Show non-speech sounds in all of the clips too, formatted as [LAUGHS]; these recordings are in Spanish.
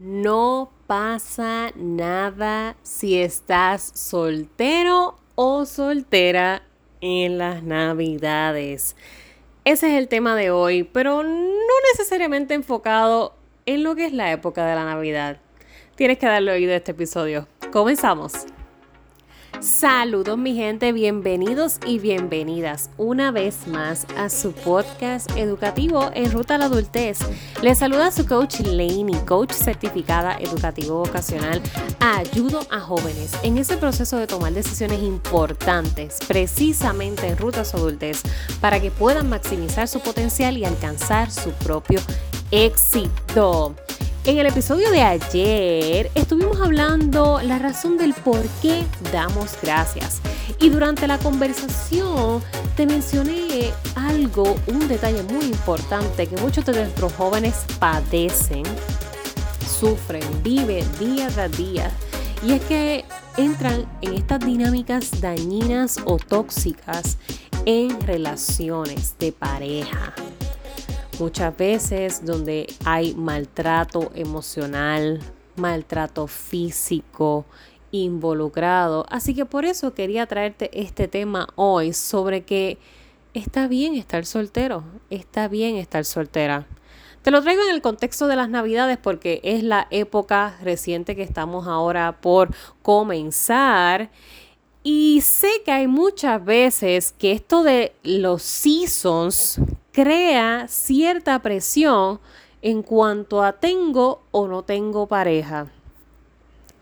No pasa nada si estás soltero o soltera en las navidades. Ese es el tema de hoy, pero no necesariamente enfocado en lo que es la época de la Navidad. Tienes que darle oído a este episodio. Comenzamos. Saludos mi gente, bienvenidos y bienvenidas una vez más a su podcast educativo en ruta a la adultez. Les saluda su coach Laney, coach certificada educativo vocacional. Ayudo a jóvenes en ese proceso de tomar decisiones importantes, precisamente en ruta a su adultez, para que puedan maximizar su potencial y alcanzar su propio éxito. En el episodio de ayer estuvimos hablando la razón del por qué damos gracias. Y durante la conversación te mencioné algo, un detalle muy importante que muchos de nuestros jóvenes padecen, sufren, viven día tras día. Y es que entran en estas dinámicas dañinas o tóxicas en relaciones de pareja muchas veces donde hay maltrato emocional, maltrato físico involucrado. Así que por eso quería traerte este tema hoy sobre que está bien estar soltero, está bien estar soltera. Te lo traigo en el contexto de las navidades porque es la época reciente que estamos ahora por comenzar. Y sé que hay muchas veces que esto de los seasons crea cierta presión en cuanto a tengo o no tengo pareja.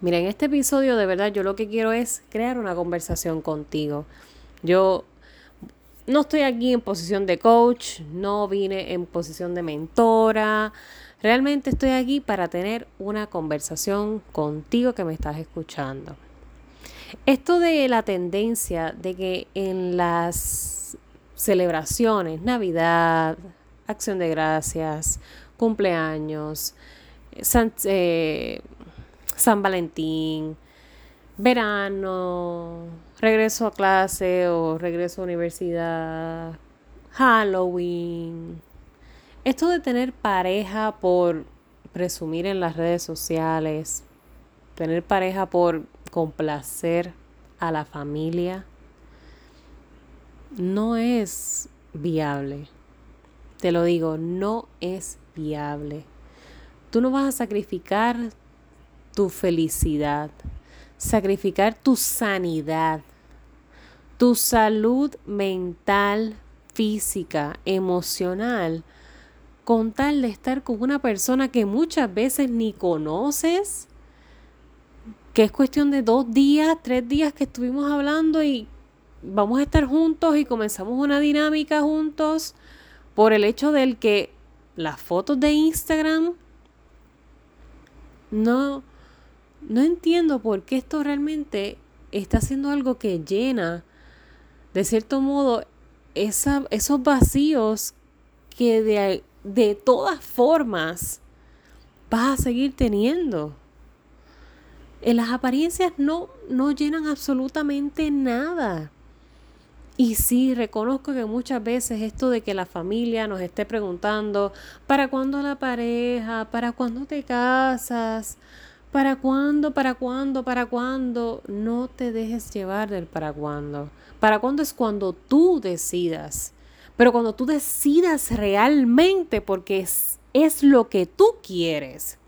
Mira, en este episodio de verdad yo lo que quiero es crear una conversación contigo. Yo no estoy aquí en posición de coach, no vine en posición de mentora. Realmente estoy aquí para tener una conversación contigo que me estás escuchando. Esto de la tendencia de que en las celebraciones, Navidad, Acción de Gracias, cumpleaños, San, eh, San Valentín, verano, regreso a clase o regreso a universidad, Halloween. Esto de tener pareja por presumir en las redes sociales, tener pareja por complacer a la familia, no es viable. Te lo digo, no es viable. Tú no vas a sacrificar tu felicidad, sacrificar tu sanidad, tu salud mental, física, emocional, con tal de estar con una persona que muchas veces ni conoces, que es cuestión de dos días, tres días que estuvimos hablando y vamos a estar juntos y comenzamos una dinámica juntos por el hecho del que las fotos de Instagram no no entiendo por qué esto realmente está haciendo algo que llena de cierto modo esa, esos vacíos que de, de todas formas vas a seguir teniendo. En las apariencias no, no llenan absolutamente nada. Y sí, reconozco que muchas veces esto de que la familia nos esté preguntando, ¿para cuándo la pareja? ¿Para cuándo te casas? ¿Para cuándo? ¿Para cuándo? ¿Para cuándo? No te dejes llevar del para cuándo. ¿Para cuándo es cuando tú decidas? Pero cuando tú decidas realmente porque es, es lo que tú quieres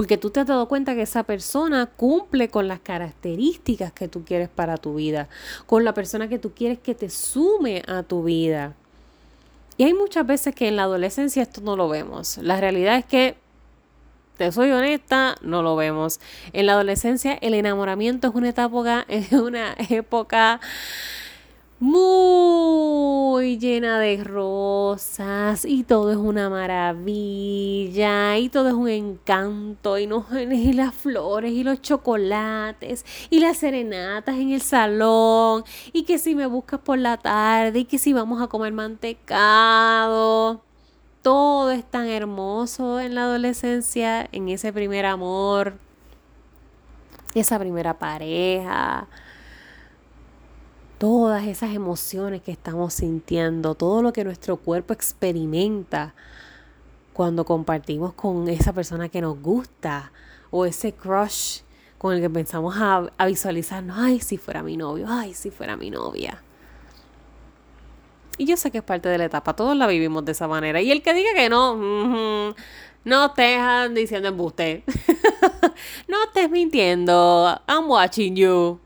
porque tú te has dado cuenta que esa persona cumple con las características que tú quieres para tu vida, con la persona que tú quieres que te sume a tu vida. Y hay muchas veces que en la adolescencia esto no lo vemos. La realidad es que, te soy honesta, no lo vemos. En la adolescencia el enamoramiento es una etapa, [LAUGHS] es una época muy llena de rosas y todo es una maravilla y todo es un encanto y, no, y las flores y los chocolates y las serenatas en el salón y que si me buscas por la tarde y que si vamos a comer mantecado. Todo es tan hermoso en la adolescencia, en ese primer amor, esa primera pareja todas esas emociones que estamos sintiendo, todo lo que nuestro cuerpo experimenta cuando compartimos con esa persona que nos gusta o ese crush con el que pensamos a, visualizarnos, ay, si fuera mi novio, ay, si fuera mi novia. Y yo sé que es parte de la etapa, todos la vivimos de esa manera. Y el que diga que no, no estés diciendo embuste. [LAUGHS] no estés mintiendo. I'm watching you.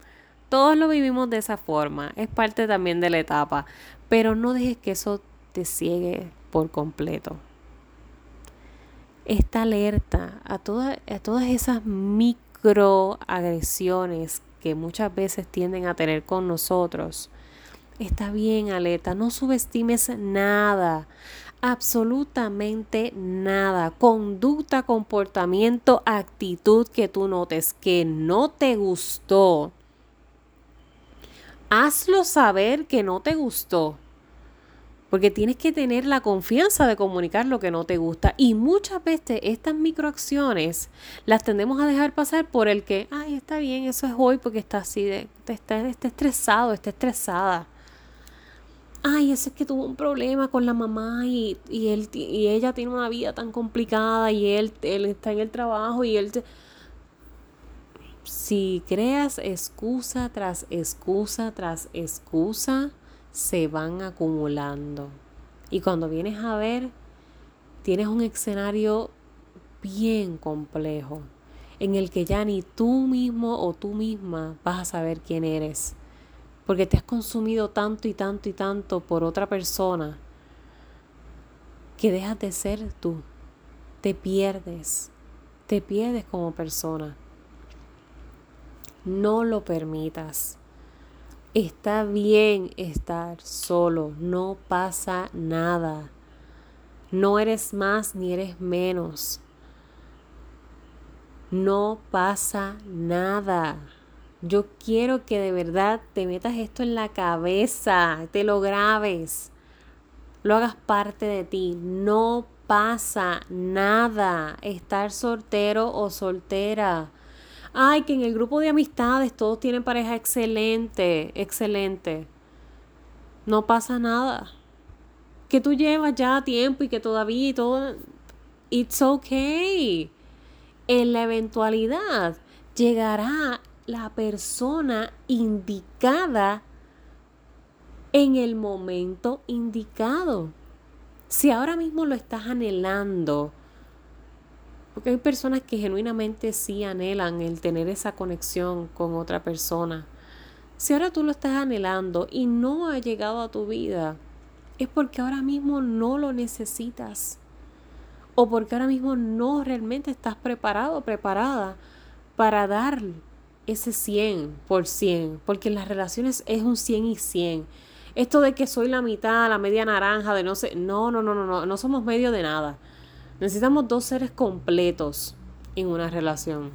Todos lo vivimos de esa forma. Es parte también de la etapa. Pero no dejes que eso te ciegue por completo. Está alerta a, a todas esas microagresiones que muchas veces tienden a tener con nosotros Está bien, alerta, no subestimes nada, absolutamente nada. Conducta, comportamiento, actitud que tú notes que no te gustó. Hazlo saber que no te gustó. Porque tienes que tener la confianza de comunicar lo que no te gusta. Y muchas veces estas microacciones las tendemos a dejar pasar por el que, ay, está bien, eso es hoy porque está así, de, está, está estresado, está estresada ay, ese es que tuvo un problema con la mamá y, él, y ella tiene una vida tan complicada y él, él está en el trabajo y él... Si creas excusa tras excusa tras excusa, se van acumulando. Y cuando vienes a ver, tienes un escenario bien complejo en el que ya ni tú mismo o tú misma vas a saber quién eres porque te has consumido tanto y tanto y tanto por otra persona que dejas de ser tú, te pierdes, te pierdes como persona. No lo permitas. Está bien estar solo, no pasa nada. No eres más ni eres menos. No pasa nada. Yo quiero que de verdad te metas esto en la cabeza, te lo grabes, lo hagas parte de ti. No pasa nada estar soltero o soltera. Ay, que en el grupo de amistades todos tienen pareja excelente, excelente. No pasa nada. Que tú llevas ya tiempo y que todavía y todo. It's okay. En la eventualidad llegará la persona indicada en el momento indicado. Si ahora mismo lo estás anhelando, porque hay personas que genuinamente sí anhelan el tener esa conexión con otra persona. Si ahora tú lo estás anhelando y no ha llegado a tu vida, es porque ahora mismo no lo necesitas. O porque ahora mismo no realmente estás preparado, preparada para darle ese 100%, porque en las relaciones es un 100 y 100. Esto de que soy la mitad, la media naranja, de no sé, no, no, no, no, no, no somos medio de nada. Necesitamos dos seres completos en una relación.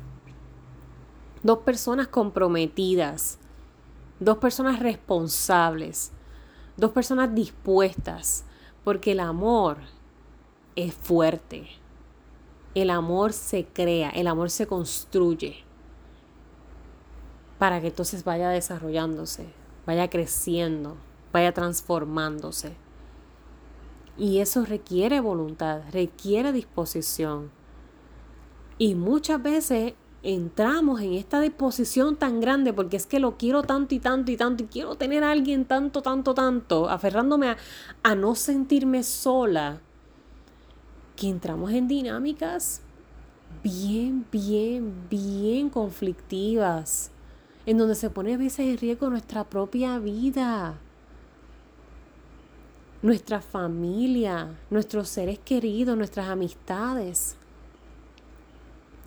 Dos personas comprometidas, dos personas responsables, dos personas dispuestas, porque el amor es fuerte. El amor se crea, el amor se construye para que entonces vaya desarrollándose, vaya creciendo, vaya transformándose. Y eso requiere voluntad, requiere disposición. Y muchas veces entramos en esta disposición tan grande porque es que lo quiero tanto y tanto y tanto y quiero tener a alguien tanto, tanto, tanto, aferrándome a, no sentirme sola, que entramos en dinámicas bien, bien, bien conflictivas en donde se pone a veces en riesgo nuestra propia vida, nuestra familia, nuestros seres queridos, nuestras amistades.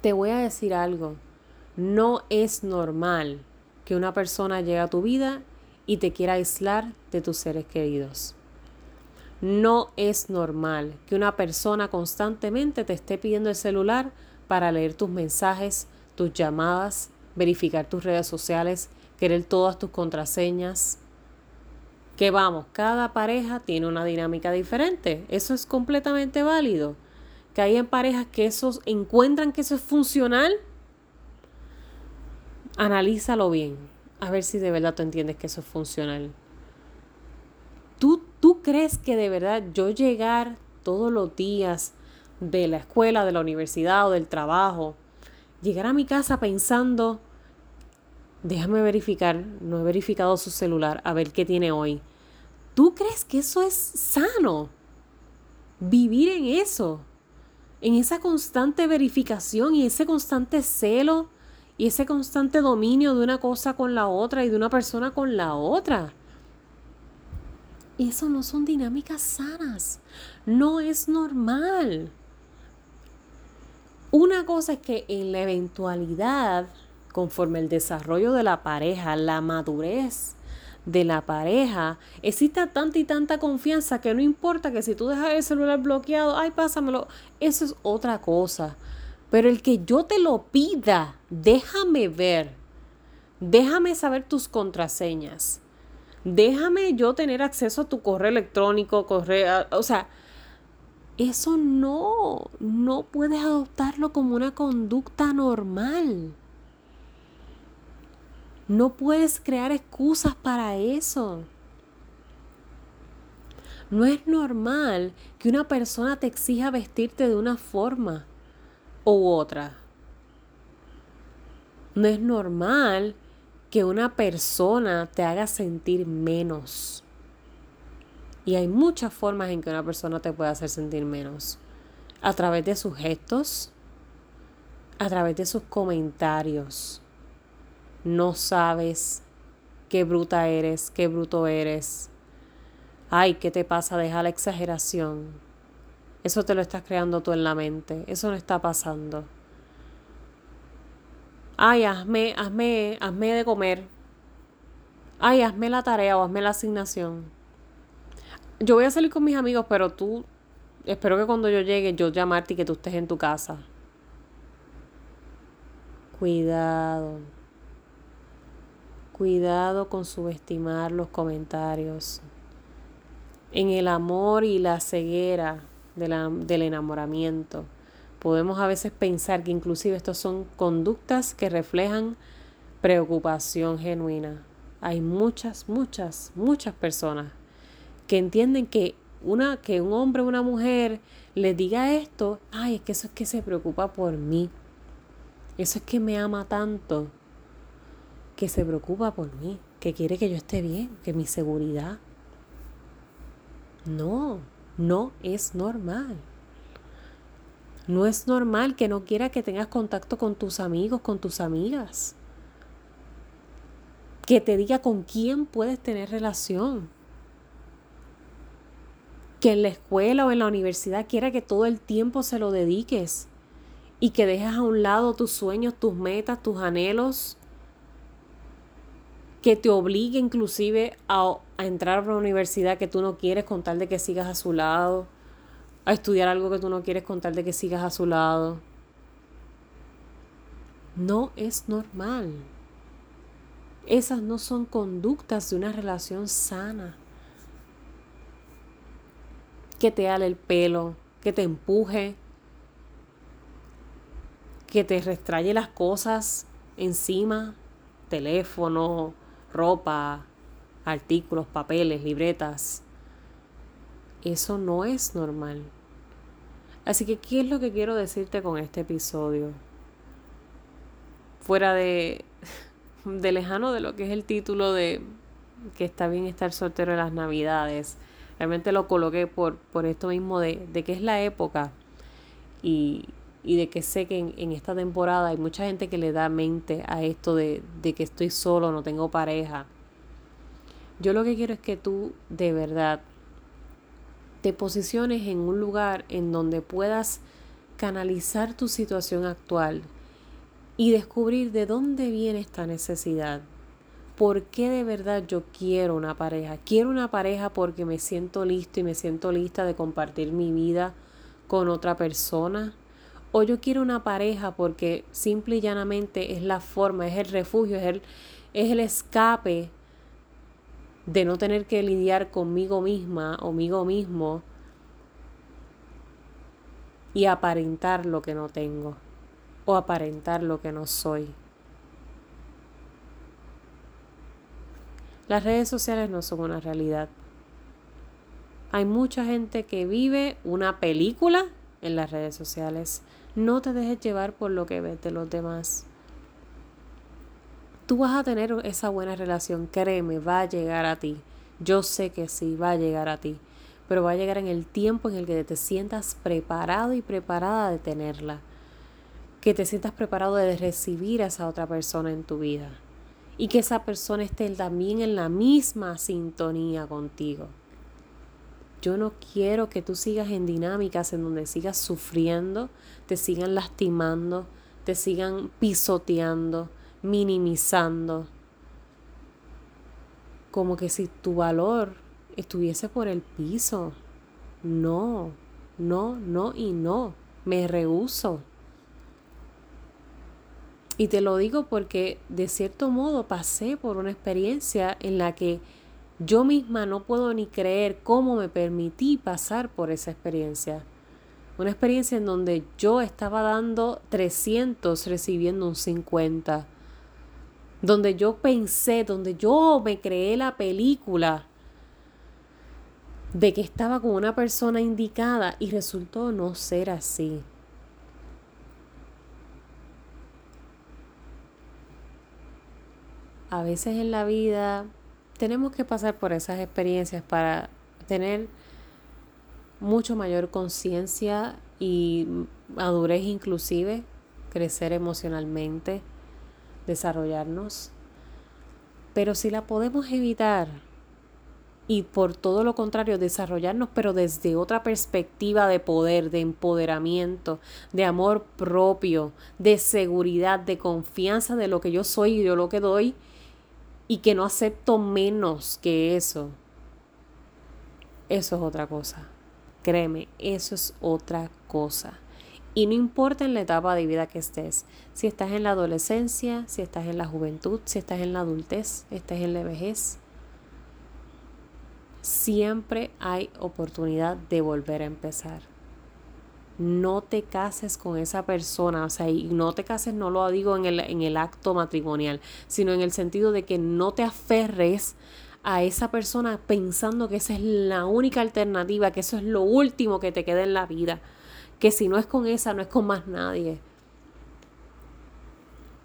Te voy a decir algo, no es normal que una persona llegue a tu vida y te quiera aislar de tus seres queridos. No es normal que una persona constantemente te esté pidiendo el celular para leer tus mensajes, tus llamadas, verificar tus redes sociales, querer todas tus contraseñas. Que vamos, cada pareja tiene una dinámica diferente. Eso es completamente válido. Que hay en parejas que esos encuentran que eso es funcional. Analízalo bien. A ver si de verdad tú entiendes que eso es funcional. ¿Tú, tú crees que de verdad yo llegar todos los días de la escuela, de la universidad o del trabajo, llegar a mi casa pensando, déjame verificar, no he verificado su celular, a ver qué tiene hoy. ¿Tú crees que eso es sano? Vivir en eso, en esa constante verificación y ese constante celo y ese constante dominio de una cosa con la otra y de una persona con la otra. Eso no son dinámicas sanas. No es normal. Una cosa es que en la eventualidad, conforme el desarrollo de la pareja, la madurez de la pareja, exista tanta y tanta confianza que no importa que si tú dejas el celular bloqueado, ay, pásamelo, eso es otra cosa. Pero el que yo te lo pida, déjame ver, déjame saber tus contraseñas, déjame yo tener acceso a tu correo electrónico, correo, o sea, eso no, no puedes adoptarlo como una conducta normal. No puedes crear excusas para eso. No es normal que una persona te exija vestirte de una forma u otra. No es normal que una persona te haga sentir menos. Y hay muchas formas en que una persona te puede hacer sentir menos. A través de sus gestos, a través de sus comentarios. No sabes qué bruta eres, qué bruto eres. Ay, ¿qué te pasa? Deja la exageración. Eso te lo estás creando tú en la mente. Eso no está pasando ay, hazme, hazme, hazme de comer, ay, hazme la tarea o hazme la asignación. Yo voy a salir con mis amigos, pero tú, espero que cuando yo llegue, yo llamarte y que tú estés en tu casa. Cuidado. Cuidado con subestimar los comentarios. En el amor y la ceguera del enamoramiento podemos a veces pensar que inclusive estos son conductas que reflejan preocupación genuina. Hay muchas, muchas, muchas personas que entienden que una que un hombre o una mujer les diga esto, ay, es que eso es que se preocupa por mí. Eso es que me ama tanto, que se preocupa por mí, que quiere que yo esté bien, que mi seguridad. No, no es normal. No es normal que no quiera que tengas contacto con tus amigos, con tus amigas. Que te diga con quién puedes tener relación. Que en la escuela o en la universidad quiera que todo el tiempo se lo dediques y que dejes a un lado tus sueños, tus metas, tus anhelos. Que te obligue inclusive a, a entrar a una universidad que tú no quieres con tal de que sigas a su lado a estudiar algo que tú no quieres contar de que sigas a su lado. No es normal. Esas no son conductas de una relación sana. Que te ale el pelo, que te empuje, que te restraye las cosas encima, teléfono, ropa, artículos, papeles, libretas. Eso no es normal. Así que, ¿qué es lo que quiero decirte con este episodio? Fuera de, de lejano de lo que es el título de que está bien estar soltero en las navidades. Realmente lo coloqué por, por esto mismo de, de que es la época y, y de que sé que en, esta temporada hay mucha gente que le da mente a esto de, de que estoy solo, no tengo pareja. Yo lo que quiero es que tú de verdad te posiciones en un lugar en donde puedas canalizar tu situación actual y descubrir de dónde viene esta necesidad. ¿Por qué de verdad yo quiero una pareja? Quiero una pareja porque me siento listo y me siento lista de compartir mi vida con otra persona. O yo quiero una pareja porque simple y llanamente es la forma, es el refugio, es el, es el escape de no tener que lidiar conmigo misma o conmigo mismo y aparentar lo que no tengo o aparentar lo que no soy. Las redes sociales no son una realidad. Hay mucha gente que vive una película en las redes sociales. No te dejes llevar por lo que ves de los demás. Tú vas a tener esa buena relación, créeme, va a llegar a ti. Yo sé que sí, va a llegar a ti. Pero va a llegar en el tiempo en el que te sientas preparado y preparada de tenerla. Que te sientas preparado de recibir a esa otra persona en tu vida. Y que esa persona esté también en la misma sintonía contigo. Yo no quiero que tú sigas en dinámicas en donde sigas sufriendo, te sigan lastimando, te sigan pisoteando, minimizando. Como que si tu valor estuviese por el piso. No, no, no y no. Me rehuso. Y te lo digo porque de cierto modo pasé por una experiencia en la que yo misma no puedo ni creer cómo me permití pasar por esa experiencia. Una experiencia en donde yo estaba dando 300 recibiendo un 50. Donde yo pensé, donde yo me creé la película de que estaba con una persona indicada y resultó no ser así. A veces en la vida tenemos que pasar por esas experiencias para tener mucho mayor conciencia y madurez inclusive, crecer emocionalmente, desarrollarnos. Pero si la podemos evitar y por todo lo contrario desarrollarnos, pero desde otra perspectiva de poder, de empoderamiento, de amor propio, de seguridad, de confianza de lo que yo soy y de lo que doy, y que no acepto menos que eso, eso es otra cosa. Créeme, eso es otra cosa. Y no importa en la etapa de vida que estés, si estás en la adolescencia, si estás en la juventud, si estás en la adultez, estás en la vejez, siempre hay oportunidad de volver a empezar no te cases con esa persona, o sea, y no te cases no lo digo en el, en el acto matrimonial, sino en el sentido de que no te aferres a esa persona pensando que esa es la única alternativa, que eso es lo último que te queda en la vida, que si no es con esa, no es con más nadie.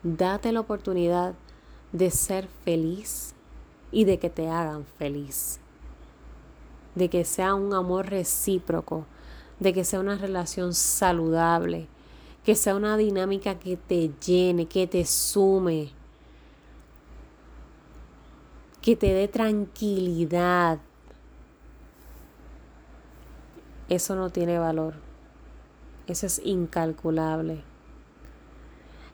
Date la oportunidad de ser feliz y de que te hagan feliz, de que sea un amor recíproco, de que sea una relación saludable, que sea una dinámica que te llene, que te sume, que te dé tranquilidad. Eso no tiene valor. Eso es incalculable.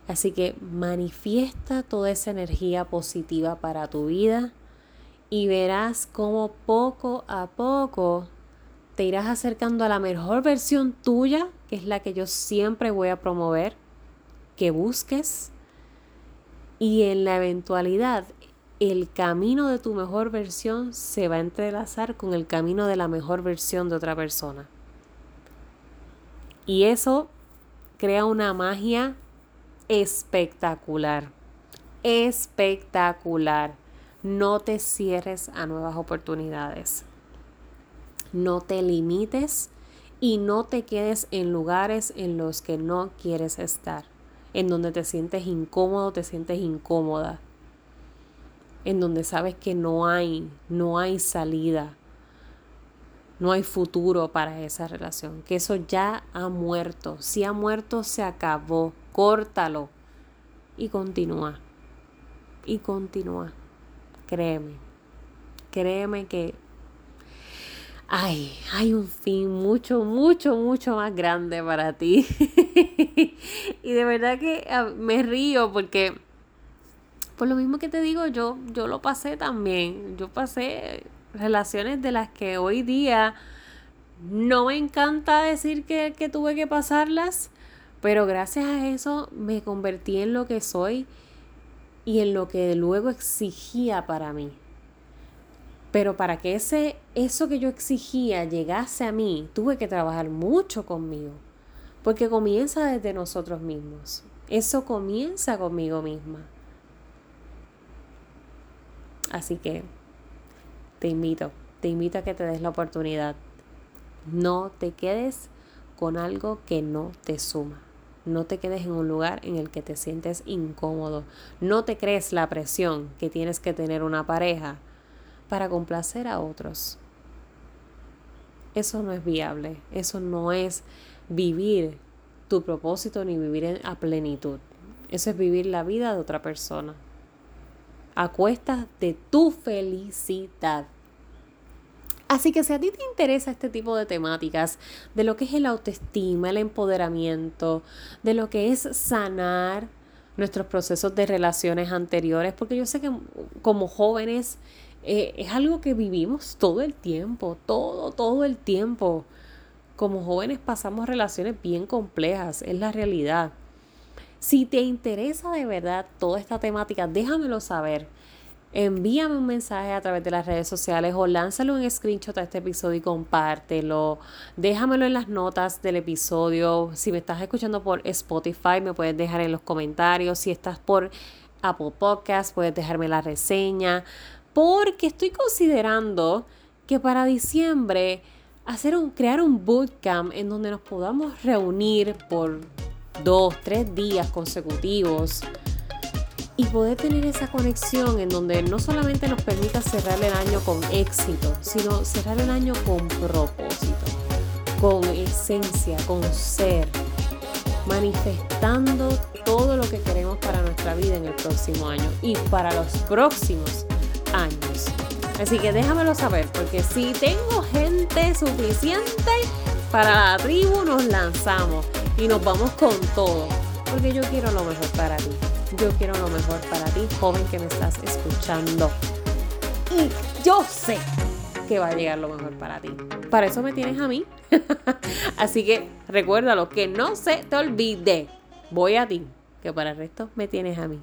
Así que manifiesta toda esa energía positiva para tu vida y verás cómo poco a poco te irás acercando a la mejor versión tuya, que es la que yo siempre voy a promover, que busques. Y en la eventualidad, el camino de tu mejor versión se va a entrelazar con el camino de la mejor versión de otra persona. Y eso crea una magia espectacular. Espectacular. No te cierres a nuevas oportunidades no te limites y no te quedes en lugares en los que no quieres estar, en donde te sientes incómodo, te sientes incómoda, en donde sabes que no hay, no hay salida, no hay futuro para esa relación, que eso ya ha muerto, si ha muerto se acabó, córtalo y continúa, y continúa, créeme, créeme que ay, hay un fin mucho, mucho, mucho más grande para ti. [LAUGHS] y de verdad que ah, me río porque, por lo mismo que te digo, yo, yo lo pasé también. Yo pasé relaciones de las que hoy día no me encanta decir que, que tuve que pasarlas, pero gracias a eso me convertí en lo que soy y en lo que luego exigía para mí. Pero para que ese, eso que yo exigía llegase a mí, tuve que trabajar mucho conmigo. Porque comienza desde nosotros mismos. Eso comienza conmigo misma. Así que te invito, te invito a que te des la oportunidad. No te quedes con algo que no te suma. No te quedes en un lugar en el que te sientes incómodo. No te crees la presión que tienes que tener una pareja para complacer a otros. Eso no es viable. Eso no es vivir tu propósito ni vivir a plenitud. Eso es vivir la vida de otra persona. A cuestas de tu felicidad. Así que si a ti te interesa este tipo de temáticas, de lo que es el autoestima, el empoderamiento, de lo que es sanar nuestros procesos de relaciones anteriores, porque yo sé que como jóvenes eh, es algo que vivimos todo el tiempo, todo, todo el tiempo. Como jóvenes pasamos relaciones bien complejas, es la realidad. Si te interesa de verdad toda esta temática, déjamelo saber envíame un mensaje a través de las redes sociales o lánzalo en screenshot a este episodio y compártelo. Déjamelo en las notas del episodio. Si me estás escuchando por Spotify, me puedes dejar en los comentarios. Si estás por Apple Podcast, puedes dejarme la reseña. Porque estoy considerando que para diciembre hacer un, crear un bootcamp en donde nos podamos reunir por dos, tres días consecutivos y poder tener esa conexión en donde no solamente nos permita cerrar el año con éxito, sino cerrar el año con propósito, con esencia, con ser, manifestando todo lo que queremos para nuestra vida en el próximo año y para los próximos Así que déjamelo saber, porque si tengo gente suficiente para la tribu, nos lanzamos y nos vamos con todo, porque yo quiero lo mejor para ti. Yo quiero lo mejor para ti, joven que me estás escuchando. Y yo sé que va a llegar lo mejor para ti. Para eso me tienes a mí. [LAUGHS] Así que recuérdalo, que no se te olvide. Voy a ti, que para el resto me tienes a mí.